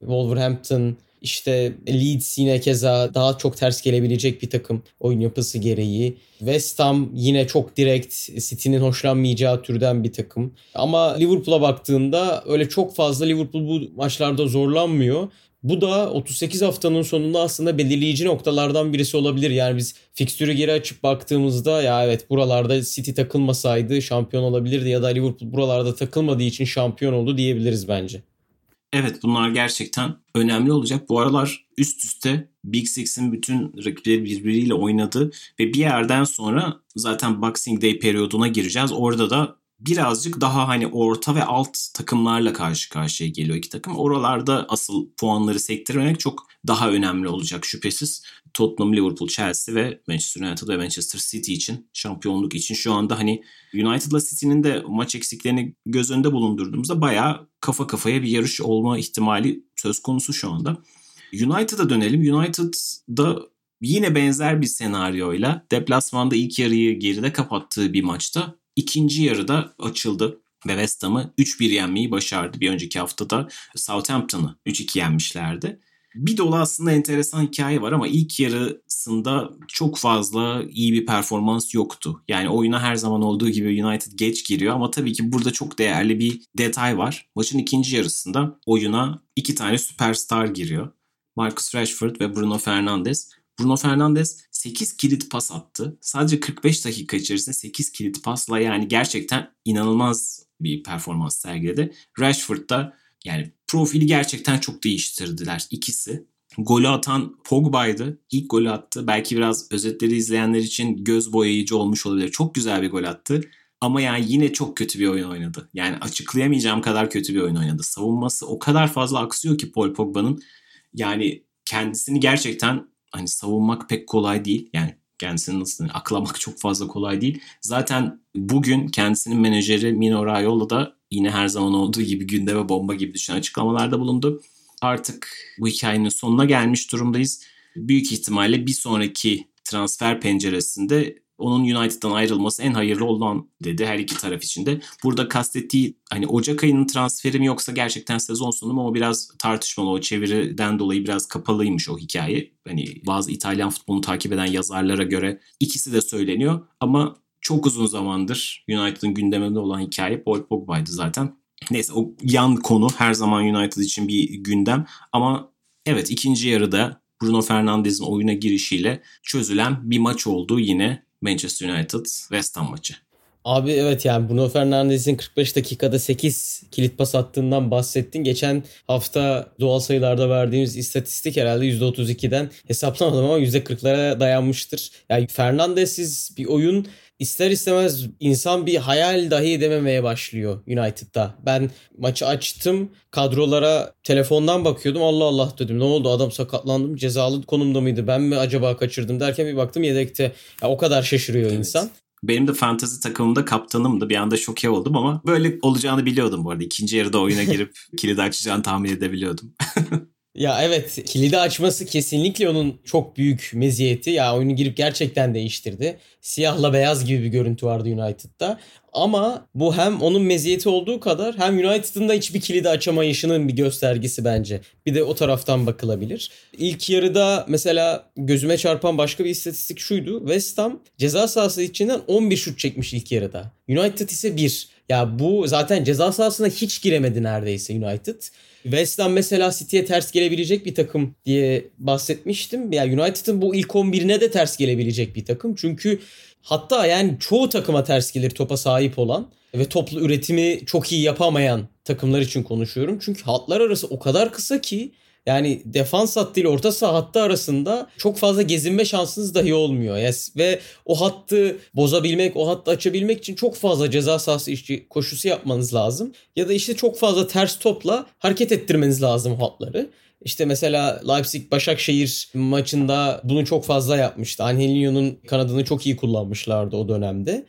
Wolverhampton, işte Leeds yine keza daha çok ters gelebilecek bir takım oyun yapısı gereği. West Ham yine çok direkt City'nin hoşlanmayacağı türden bir takım. Ama Liverpool'a baktığında öyle çok fazla Liverpool bu maçlarda zorlanmıyor. Bu da 38 haftanın sonunda aslında belirleyici noktalardan birisi olabilir. Yani biz fikstürü geri açıp baktığımızda ya evet buralarda City takılmasaydı şampiyon olabilirdi ya da Liverpool buralarda takılmadığı için şampiyon oldu diyebiliriz bence. Evet bunlar gerçekten önemli olacak. Bu aralar üst üste Big Six'in bütün rakipleri birbiriyle oynadı ve bir yerden sonra zaten Boxing Day periyoduna gireceğiz. Orada da birazcık daha hani orta ve alt takımlarla karşı karşıya geliyor iki takım. Oralarda asıl puanları sektirmek çok daha önemli olacak şüphesiz. Tottenham, Liverpool, Chelsea ve Manchester United ve Manchester City için şampiyonluk için şu anda hani United'la City'nin de maç eksiklerini göz önünde bulundurduğumuzda bayağı kafa kafaya bir yarış olma ihtimali söz konusu şu anda. United'a dönelim. United'da yine benzer bir senaryoyla deplasmanda ilk yarıyı geride kapattığı bir maçta ikinci yarıda açıldı ve West Ham'ı 3-1 yenmeyi başardı. Bir önceki haftada Southampton'ı 3-2 yenmişlerdi. Bir dolu aslında enteresan hikaye var ama ilk yarısında çok fazla iyi bir performans yoktu. Yani oyuna her zaman olduğu gibi United geç giriyor ama tabii ki burada çok değerli bir detay var. Maçın ikinci yarısında oyuna iki tane süperstar giriyor. Marcus Rashford ve Bruno Fernandes. Bruno Fernandes 8 kilit pas attı. Sadece 45 dakika içerisinde 8 kilit pasla yani gerçekten inanılmaz bir performans sergiledi. Rashford da yani profili gerçekten çok değiştirdiler ikisi. Golü atan Pogba'ydı. İlk golü attı. Belki biraz özetleri izleyenler için göz boyayıcı olmuş olabilir. Çok güzel bir gol attı. Ama yani yine çok kötü bir oyun oynadı. Yani açıklayamayacağım kadar kötü bir oyun oynadı. Savunması o kadar fazla aksıyor ki Paul Pogba'nın. Yani kendisini gerçekten hani savunmak pek kolay değil. Yani kendisini nasıl aklamak [laughs] çok fazla kolay değil. Zaten bugün kendisinin menajeri Mino Raiola da yine her zaman olduğu gibi gündeme bomba gibi düşen açıklamalarda bulundu. Artık bu hikayenin sonuna gelmiş durumdayız. Büyük ihtimalle bir sonraki transfer penceresinde onun United'dan ayrılması en hayırlı olan dedi her iki taraf için de. Burada kastettiği hani Ocak ayının transferi mi yoksa gerçekten sezon sonu mu o biraz tartışmalı. O çeviriden dolayı biraz kapalıymış o hikaye. Hani bazı İtalyan futbolunu takip eden yazarlara göre ikisi de söyleniyor ama çok uzun zamandır United'ın gündeminde olan hikaye Paul Pogba'ydı zaten. Neyse o yan konu her zaman United için bir gündem ama evet ikinci yarıda Bruno Fernandes'in oyuna girişiyle çözülen bir maç oldu yine Manchester United West Ham maçı. Abi evet yani Bruno Fernandes'in 45 dakikada 8 kilit pas attığından bahsettin. Geçen hafta doğal sayılarda verdiğimiz istatistik herhalde %32'den hesaplamadım ama %40'lara dayanmıştır. Yani Fernandes'iz bir oyun ister istemez insan bir hayal dahi edememeye başlıyor United'da. Ben maçı açtım kadrolara telefondan bakıyordum Allah Allah dedim ne oldu adam sakatlandım cezalı konumda mıydı ben mi acaba kaçırdım derken bir baktım yedekte. Ya, o kadar şaşırıyor evet. insan. Benim de fantazi takımımda kaptanımdı. Bir anda şoke oldum ama böyle olacağını biliyordum bu arada. İkinci yarıda oyuna [laughs] girip kilidi açacağını tahmin edebiliyordum. [laughs] Ya evet kilidi açması kesinlikle onun çok büyük meziyeti. Ya oyunu girip gerçekten değiştirdi. Siyahla beyaz gibi bir görüntü vardı United'da. Ama bu hem onun meziyeti olduğu kadar hem United'ın da hiçbir kilidi açamayışının bir göstergesi bence. Bir de o taraftan bakılabilir. İlk yarıda mesela gözüme çarpan başka bir istatistik şuydu. West Ham ceza sahası içinden 11 şut çekmiş ilk yarıda. United ise 1. Ya bu zaten ceza sahasına hiç giremedi neredeyse United. West Ham mesela City'ye ters gelebilecek bir takım diye bahsetmiştim. Ya yani United'ın bu ilk 11'ine de ters gelebilecek bir takım. Çünkü hatta yani çoğu takıma ters gelir topa sahip olan ve toplu üretimi çok iyi yapamayan takımlar için konuşuyorum. Çünkü hatlar arası o kadar kısa ki yani defans hattı ile orta saha hattı arasında çok fazla gezinme şansınız dahi olmuyor. Yes. Ve o hattı bozabilmek, o hattı açabilmek için çok fazla ceza sahası işçi koşusu yapmanız lazım. Ya da işte çok fazla ters topla hareket ettirmeniz lazım hatları. İşte mesela Leipzig Başakşehir maçında bunu çok fazla yapmıştı. Angelinho'nun kanadını çok iyi kullanmışlardı o dönemde.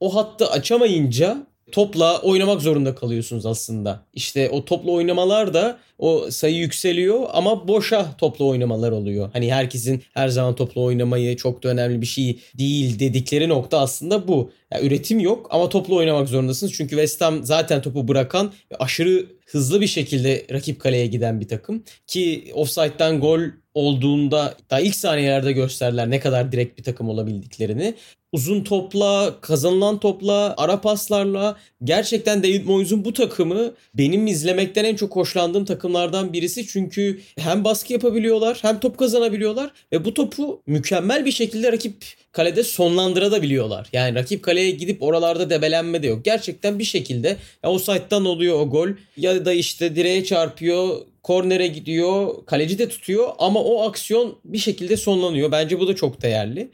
O hattı açamayınca topla oynamak zorunda kalıyorsunuz aslında. İşte o topla oynamalar da o sayı yükseliyor ama boşa topla oynamalar oluyor. Hani herkesin her zaman topla oynamayı çok da önemli bir şey değil dedikleri nokta aslında bu. Yani üretim yok ama topla oynamak zorundasınız. Çünkü West Ham zaten topu bırakan ve aşırı hızlı bir şekilde rakip kaleye giden bir takım. Ki offside'den gol olduğunda daha ilk saniyelerde gösterdiler ne kadar direkt bir takım olabildiklerini uzun topla, kazanılan topla, ara paslarla gerçekten David Moyes'un bu takımı benim izlemekten en çok hoşlandığım takımlardan birisi. Çünkü hem baskı yapabiliyorlar hem top kazanabiliyorlar ve bu topu mükemmel bir şekilde rakip kalede sonlandırabiliyorlar. Yani rakip kaleye gidip oralarda debelenme de yok. Gerçekten bir şekilde ya o site'dan oluyor o gol ya da işte direğe çarpıyor kornere gidiyor, kaleci de tutuyor ama o aksiyon bir şekilde sonlanıyor. Bence bu da çok değerli.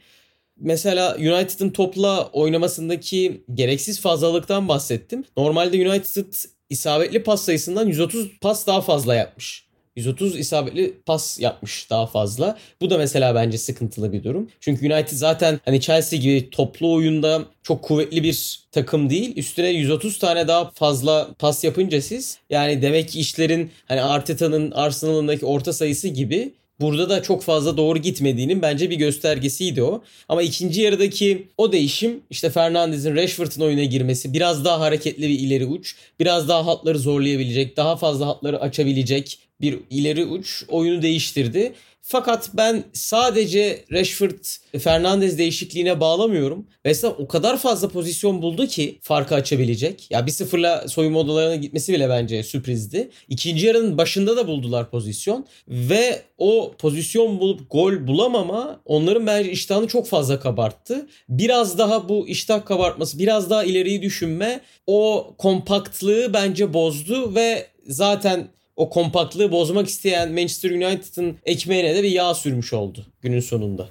Mesela United'ın topla oynamasındaki gereksiz fazlalıktan bahsettim. Normalde United isabetli pas sayısından 130 pas daha fazla yapmış. 130 isabetli pas yapmış daha fazla. Bu da mesela bence sıkıntılı bir durum. Çünkü United zaten hani Chelsea gibi toplu oyunda çok kuvvetli bir takım değil. Üstüne 130 tane daha fazla pas yapınca siz yani demek ki işlerin hani Arteta'nın Arsenal'ındaki orta sayısı gibi Burada da çok fazla doğru gitmediğinin bence bir göstergesiydi o. Ama ikinci yarıdaki o değişim işte Fernandez'in Rashford'un oyuna girmesi biraz daha hareketli bir ileri uç. Biraz daha hatları zorlayabilecek, daha fazla hatları açabilecek bir ileri uç oyunu değiştirdi. Fakat ben sadece Rashford Fernandez değişikliğine bağlamıyorum. West o kadar fazla pozisyon buldu ki farkı açabilecek. Ya bir sıfırla soyunma odalarına gitmesi bile bence sürprizdi. İkinci yarının başında da buldular pozisyon. Ve o pozisyon bulup gol bulamama onların bence iştahını çok fazla kabarttı. Biraz daha bu iştah kabartması, biraz daha ileriyi düşünme o kompaktlığı bence bozdu ve zaten o kompaktlığı bozmak isteyen Manchester United'ın ekmeğine de bir yağ sürmüş oldu günün sonunda.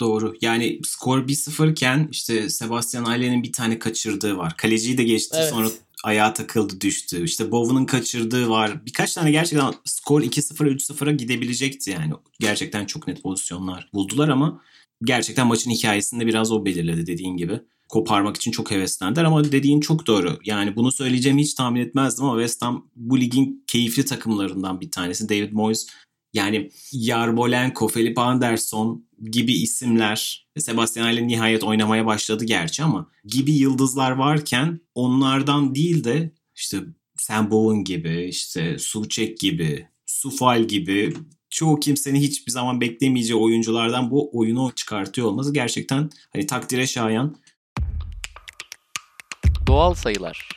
Doğru. Yani skor 1-0 iken işte Sebastian Allen'in bir tane kaçırdığı var. Kaleciyi de geçti evet. sonra ayağa takıldı düştü. İşte Bowen'ın kaçırdığı var. Birkaç tane gerçekten skor 2-0 3-0'a gidebilecekti yani. Gerçekten çok net pozisyonlar buldular ama gerçekten maçın hikayesinde biraz o belirledi dediğin gibi koparmak için çok heveslendiler ama dediğin çok doğru. Yani bunu söyleyeceğimi hiç tahmin etmezdim ama West Ham bu ligin keyifli takımlarından bir tanesi. David Moyes yani Yarmolenko, Felipe Anderson gibi isimler Sebastian Halle nihayet oynamaya başladı gerçi ama gibi yıldızlar varken onlardan değil de işte Sam Bowen gibi, işte Suçek gibi, Sufal gibi çoğu kimsenin hiçbir zaman beklemeyeceği oyunculardan bu oyunu çıkartıyor olması gerçekten hani takdire şayan. Doğal sayılar.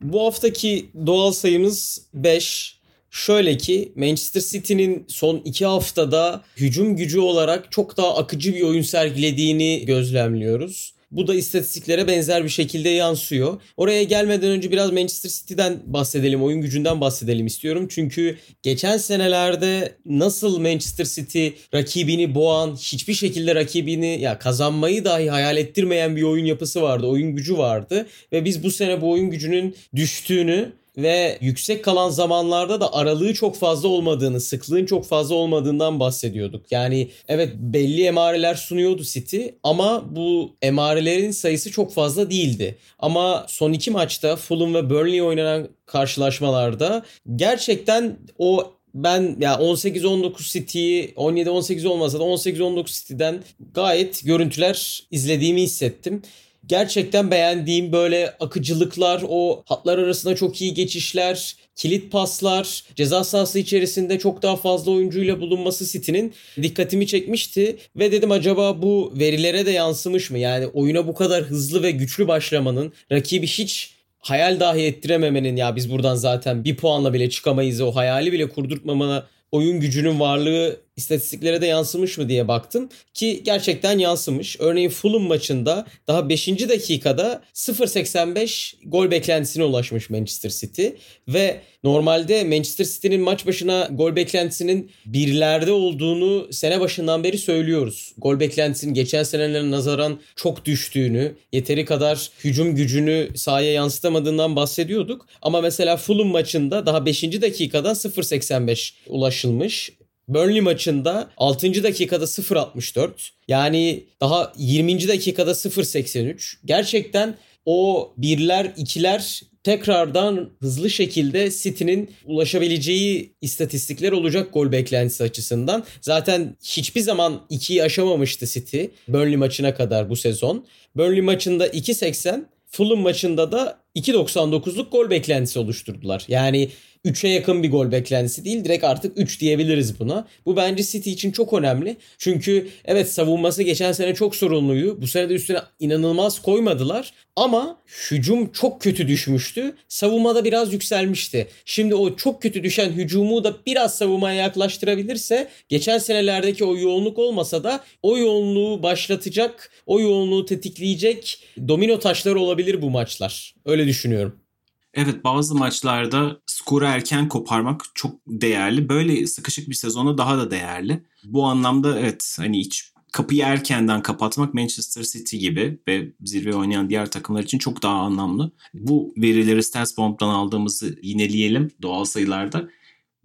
Bu haftaki doğal sayımız 5. Şöyle ki Manchester City'nin son 2 haftada hücum gücü olarak çok daha akıcı bir oyun sergilediğini gözlemliyoruz. Bu da istatistiklere benzer bir şekilde yansıyor. Oraya gelmeden önce biraz Manchester City'den bahsedelim, oyun gücünden bahsedelim istiyorum. Çünkü geçen senelerde nasıl Manchester City rakibini boğan, hiçbir şekilde rakibini ya kazanmayı dahi hayal ettirmeyen bir oyun yapısı vardı, oyun gücü vardı ve biz bu sene bu oyun gücünün düştüğünü ve yüksek kalan zamanlarda da aralığı çok fazla olmadığını, sıklığın çok fazla olmadığından bahsediyorduk. Yani evet belli emareler sunuyordu City ama bu emarelerin sayısı çok fazla değildi. Ama son iki maçta Fulham ve Burnley oynanan karşılaşmalarda gerçekten o ben ya 18-19 City'yi 17-18 olmasa da 18-19 City'den gayet görüntüler izlediğimi hissettim gerçekten beğendiğim böyle akıcılıklar, o hatlar arasında çok iyi geçişler, kilit paslar, ceza sahası içerisinde çok daha fazla oyuncuyla bulunması City'nin dikkatimi çekmişti ve dedim acaba bu verilere de yansımış mı? Yani oyuna bu kadar hızlı ve güçlü başlamanın rakibi hiç hayal dahi ettirememenin ya biz buradan zaten bir puanla bile çıkamayız o hayali bile kurdurtmamana oyun gücünün varlığı istatistiklere de yansımış mı diye baktım ki gerçekten yansımış. Örneğin Fulham maçında daha 5. dakikada 0.85 gol beklentisine ulaşmış Manchester City ve normalde Manchester City'nin maç başına gol beklentisinin birlerde olduğunu sene başından beri söylüyoruz. Gol beklentisinin geçen senelere nazaran çok düştüğünü, yeteri kadar hücum gücünü sahaya yansıtamadığından bahsediyorduk. Ama mesela Fulham maçında daha 5. dakikada 0.85 ulaşılmış. Burnley maçında 6. dakikada 0.64 yani daha 20. dakikada 0.83 gerçekten o birler ikiler tekrardan hızlı şekilde City'nin ulaşabileceği istatistikler olacak gol beklentisi açısından. Zaten hiçbir zaman 2'yi aşamamıştı City Burnley maçına kadar bu sezon. Burnley maçında 2.80 Fulham maçında da 2.99'luk gol beklentisi oluşturdular. Yani 3'e yakın bir gol beklentisi değil. Direkt artık 3 diyebiliriz buna. Bu bence City için çok önemli. Çünkü evet savunması geçen sene çok sorunluydu. Bu sene de üstüne inanılmaz koymadılar. Ama hücum çok kötü düşmüştü. Savunmada biraz yükselmişti. Şimdi o çok kötü düşen hücumu da biraz savunmaya yaklaştırabilirse geçen senelerdeki o yoğunluk olmasa da o yoğunluğu başlatacak, o yoğunluğu tetikleyecek domino taşları olabilir bu maçlar. Öyle düşünüyorum. Evet bazı maçlarda skoru erken koparmak çok değerli. Böyle sıkışık bir sezona daha da değerli. Bu anlamda evet hani hiç kapıyı erkenden kapatmak Manchester City gibi ve zirve oynayan diğer takımlar için çok daha anlamlı. Bu verileri StatsBomb'dan aldığımızı yineleyelim doğal sayılarda.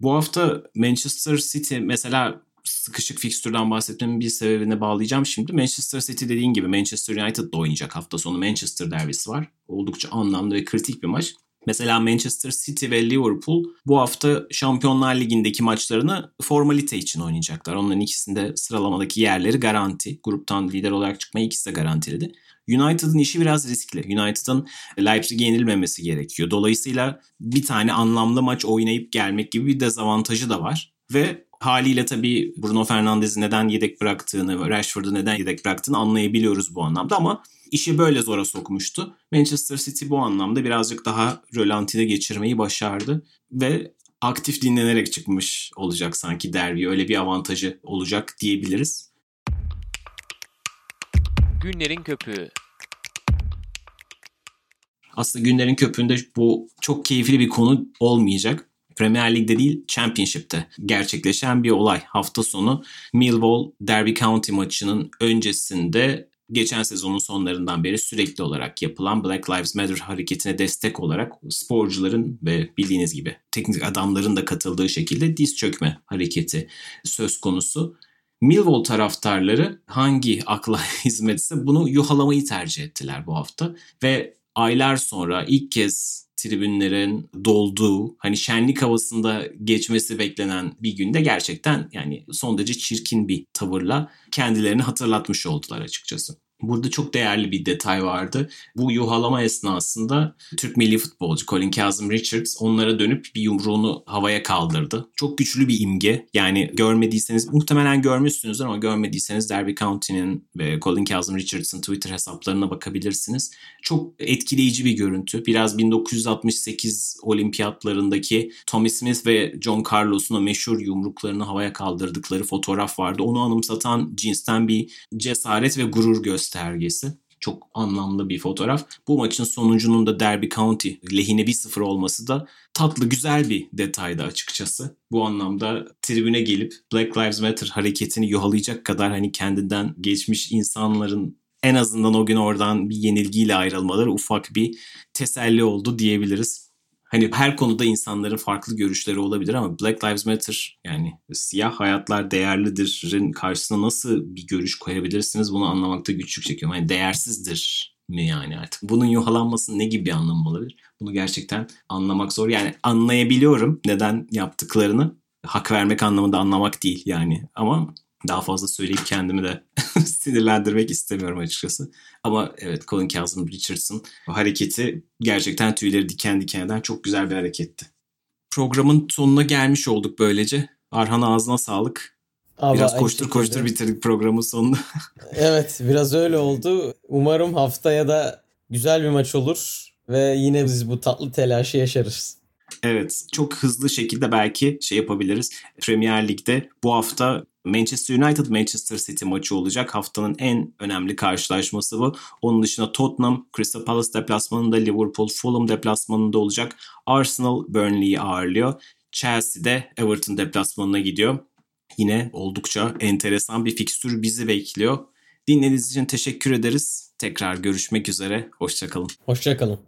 Bu hafta Manchester City mesela sıkışık fikstürden bahsetmemin bir sebebine bağlayacağım şimdi. Manchester City dediğin gibi Manchester United'da oynayacak hafta sonu Manchester derbisi var. Oldukça anlamlı ve kritik bir maç. Mesela Manchester City ve Liverpool bu hafta Şampiyonlar Ligi'ndeki maçlarını formalite için oynayacaklar. Onların ikisinde sıralamadaki yerleri garanti. Gruptan lider olarak çıkmayı ikisi de garantiledi. United'ın işi biraz riskli. United'ın Leipzig'e yenilmemesi gerekiyor. Dolayısıyla bir tane anlamlı maç oynayıp gelmek gibi bir dezavantajı da var. Ve haliyle tabii Bruno Fernandes'i neden yedek bıraktığını Rashford'u neden yedek bıraktığını anlayabiliyoruz bu anlamda ama işi böyle zora sokmuştu. Manchester City bu anlamda birazcık daha rölantide geçirmeyi başardı ve aktif dinlenerek çıkmış olacak sanki derbi. Öyle bir avantajı olacak diyebiliriz. Günlerin köpüğü. Aslında günlerin köpüğünde bu çok keyifli bir konu olmayacak. Premier Lig'de değil Championship'te gerçekleşen bir olay. Hafta sonu Millwall Derby County maçının öncesinde geçen sezonun sonlarından beri sürekli olarak yapılan Black Lives Matter hareketine destek olarak sporcuların ve bildiğiniz gibi teknik adamların da katıldığı şekilde diz çökme hareketi söz konusu. Millwall taraftarları hangi akla [laughs] hizmetse bunu yuhalamayı tercih ettiler bu hafta ve aylar sonra ilk kez tribünlerin dolduğu hani şenlik havasında geçmesi beklenen bir günde gerçekten yani son derece çirkin bir tavırla kendilerini hatırlatmış oldular açıkçası. Burada çok değerli bir detay vardı. Bu yuhalama esnasında Türk milli futbolcu Colin Kazım Richards onlara dönüp bir yumruğunu havaya kaldırdı. Çok güçlü bir imge. Yani görmediyseniz muhtemelen görmüşsünüzdür ama görmediyseniz Derby County'nin ve Colin Kazım Richards'ın Twitter hesaplarına bakabilirsiniz. Çok etkileyici bir görüntü. Biraz 1968 olimpiyatlarındaki Tommy Smith ve John Carlos'un o meşhur yumruklarını havaya kaldırdıkları fotoğraf vardı. Onu anımsatan cinsten bir cesaret ve gurur gösterdi göstergesi. Çok anlamlı bir fotoğraf. Bu maçın sonucunun da Derby County lehine 1-0 olması da tatlı güzel bir detaydı açıkçası. Bu anlamda tribüne gelip Black Lives Matter hareketini yuhalayacak kadar hani kendinden geçmiş insanların en azından o gün oradan bir yenilgiyle ayrılmaları ufak bir teselli oldu diyebiliriz hani her konuda insanların farklı görüşleri olabilir ama Black Lives Matter yani siyah hayatlar değerlidir'in karşısına nasıl bir görüş koyabilirsiniz bunu anlamakta güçlük çekiyorum. Yani değersizdir mi yani artık? Bunun yuhalanmasının ne gibi bir anlamı olabilir? Bunu gerçekten anlamak zor. Yani anlayabiliyorum neden yaptıklarını. Hak vermek anlamında anlamak değil yani. Ama Daha fazla söyleyip kendimi de [laughs] sinirlendirmek istemiyorum açıkçası. Ama evet Colin Kazım Richardson hareketi gerçekten tüyleri diken diken eden çok güzel bir hareketti. Programın sonuna gelmiş olduk böylece. Arhan ağzına sağlık. Ama biraz koştur şekilde. koştur bitirdik programın sonunu. [laughs] Evet biraz öyle oldu. Umarım haftaya da güzel bir maç olur ve yine biz bu tatlı telaşı yaşarız. Evet çok hızlı şekilde belki şey yapabiliriz. Premier Lig'de bu hafta Manchester United Manchester City maçı olacak. Haftanın en önemli karşılaşması bu. Onun dışında Tottenham Crystal Palace deplasmanında Liverpool Fulham deplasmanında olacak. Arsenal Burnley'i ağırlıyor. Chelsea de Everton deplasmanına gidiyor. Yine oldukça enteresan bir fikstür bizi bekliyor. Dinlediğiniz için teşekkür ederiz. Tekrar görüşmek üzere. Hoşçakalın. Hoşçakalın.